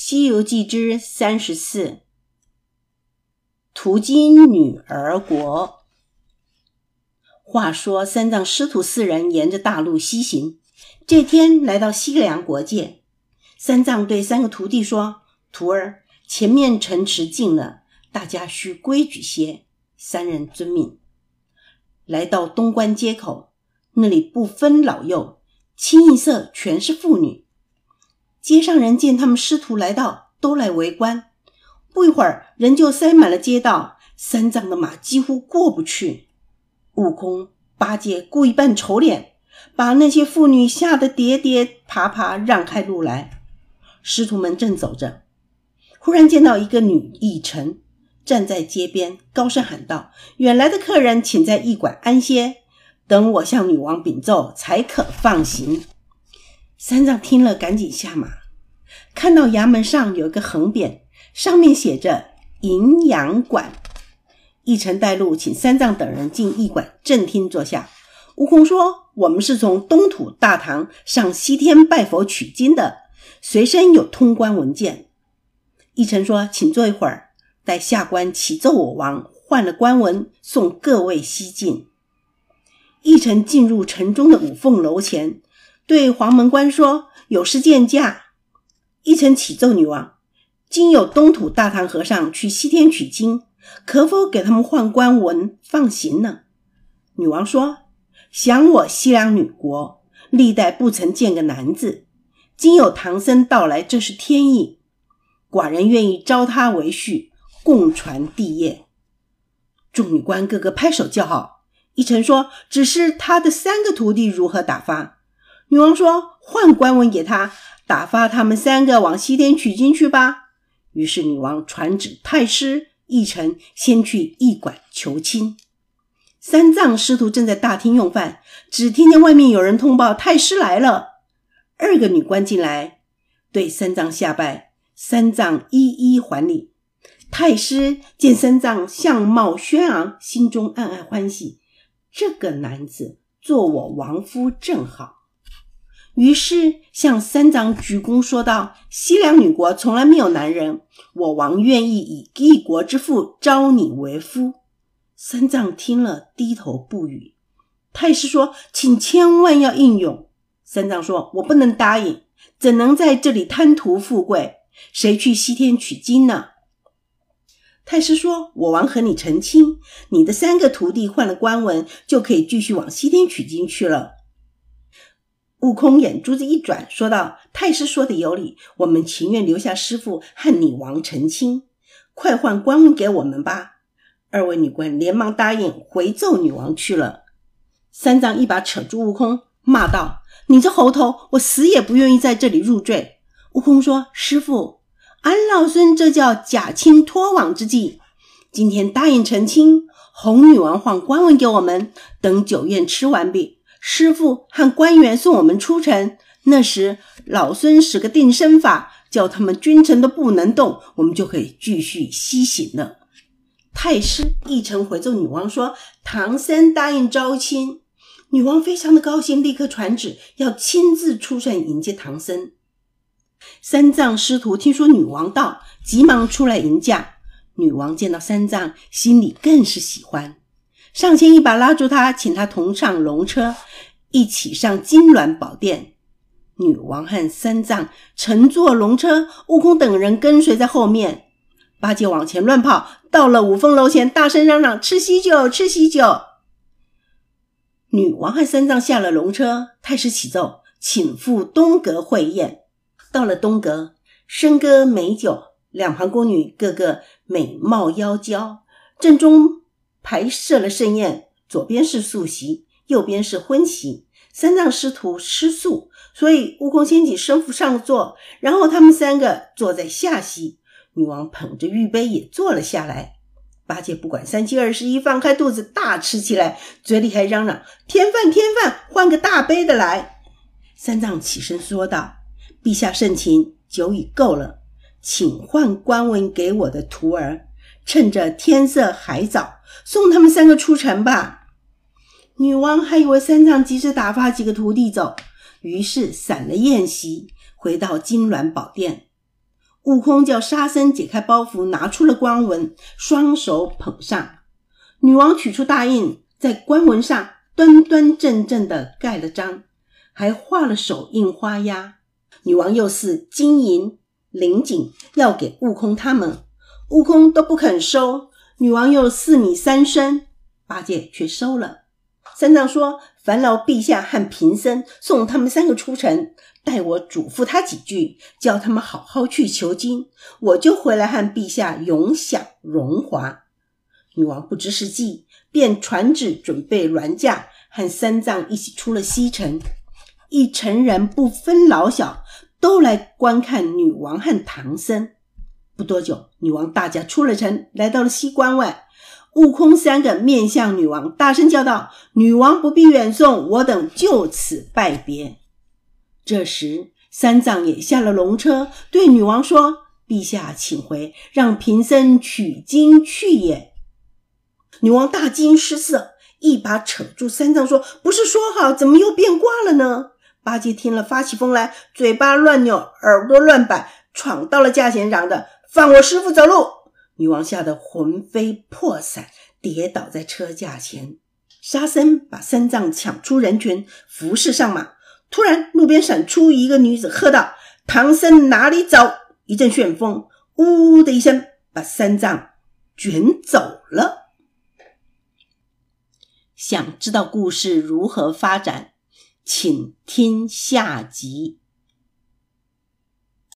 西游记》之三十四，途经女儿国。话说三藏师徒四人沿着大路西行，这天来到西凉国界，三藏对三个徒弟说：“徒儿，前面城池近了，大家需规矩些。”三人遵命。来到东关街口，那里不分老幼，清一色全是妇女。街上人见他们师徒来到，都来围观。不一会儿，人就塞满了街道，三藏的马几乎过不去。悟空、八戒故意扮丑脸，把那些妇女吓得跌跌爬爬，让开路来。师徒们正走着，忽然见到一个女义臣站在街边，高声喊道：“远来的客人，请在驿馆安歇，等我向女王禀奏，才可放行。”三藏听了，赶紧下马，看到衙门上有一个横匾，上面写着“营养馆”。一臣带路，请三藏等人进驿馆正厅坐下。悟空说：“我们是从东土大唐上西天拜佛取经的，随身有通关文件。”一臣说：“请坐一会儿，待下官启奏我王，换了官文，送各位西进。”一臣进入城中的五凤楼前。对黄门官说：“有事见驾。”一臣启奏女王：“今有东土大唐和尚去西天取经，可否给他们换官文放行呢？”女王说：“想我西凉女国，历代不曾见个男子，今有唐僧到来，这是天意。寡人愿意招他为婿，共传帝业。”众女官个个拍手叫好。一臣说：“只是他的三个徒弟如何打发？”女王说：“换官文给他，打发他们三个往西天取经去吧。”于是女王传旨太师一臣先去驿馆求亲。三藏师徒正在大厅用饭，只听见外面有人通报太师来了。二个女官进来，对三藏下拜，三藏一一还礼。太师见三藏相貌轩昂，心中暗暗欢喜，这个男子做我王夫正好。于是向三藏鞠躬说道：“西凉女国从来没有男人，我王愿意以一国之富招你为夫。”三藏听了，低头不语。太师说：“请千万要应允。”三藏说：“我不能答应，怎能在这里贪图富贵？谁去西天取经呢？”太师说：“我王和你成亲，你的三个徒弟换了官文，就可以继续往西天取经去了。”悟空眼珠子一转，说道：“太师说的有理，我们情愿留下师傅和女王成亲，快换官文给我们吧。”二位女官连忙答应，回奏女王去了。三藏一把扯住悟空，骂道：“你这猴头，我死也不愿意在这里入赘。”悟空说：“师傅，俺老孙这叫假亲托网之计。今天答应成亲，哄女王换官文给我们，等酒宴吃完毕。”师傅和官员送我们出城，那时老孙使个定身法，叫他们君臣都不能动，我们就可以继续西行了。太师一臣回奏女王说：“唐僧答应招亲。”女王非常的高兴，立刻传旨要亲自出城迎接唐僧。三藏师徒听说女王到，急忙出来迎驾。女王见到三藏，心里更是喜欢。上前一把拉住他，请他同上龙车，一起上金銮宝殿。女王和三藏乘坐龙车，悟空等人跟随在后面。八戒往前乱跑，到了五凤楼前，大声嚷嚷：“吃喜酒，吃喜酒！”女王和三藏下了龙车，太师启奏，请赴东阁会宴。到了东阁，笙歌美酒，两旁宫女个个美貌妖娇，正中。排设了盛宴，左边是素席，右边是荤席。三藏师徒吃素，所以悟空先请师傅上座，然后他们三个坐在下席。女王捧着玉杯也坐了下来。八戒不管三七二十一，放开肚子大吃起来，嘴里还嚷嚷：“添饭添饭，换个大杯的来。”三藏起身说道：“陛下盛情，酒已够了，请换官文给我的徒儿。”趁着天色还早，送他们三个出城吧。女王还以为三藏急着打发几个徒弟走，于是散了宴席，回到金銮宝殿。悟空叫沙僧解开包袱，拿出了官文，双手捧上。女王取出大印，在官文上端端正正的盖了章，还画了手印花押。女王又赐金银绫锦要给悟空他们，悟空都不肯收。女王又四米三身，八戒却收了。三藏说：“烦劳陛下和贫僧送他们三个出城。”待我嘱咐他几句，叫他们好好去求经，我就回来和陛下永享荣华。女王不知是计，便传旨准备銮驾，和三藏一起出了西城。一城人不分老小，都来观看女王和唐僧。不多久，女王大驾出了城，来到了西关外。悟空三个面向女王，大声叫道：“女王不必远送，我等就此拜别。”这时，三藏也下了龙车，对女王说：“陛下，请回，让贫僧取经去也。”女王大惊失色，一把扯住三藏，说：“不是说好，怎么又变卦了呢？”八戒听了，发起疯来，嘴巴乱扭，耳朵乱摆，闯到了驾前，嚷着：“放我师傅走路！”女王吓得魂飞魄散，跌倒在车架前。沙僧把三藏抢出人群，扶侍上马。突然，路边闪出一个女子，喝道：“唐僧哪里走？”一阵旋风，呜的一声，把三藏卷走了。想知道故事如何发展，请听下集。